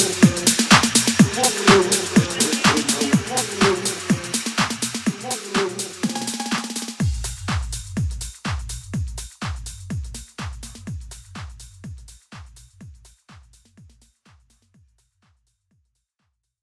you.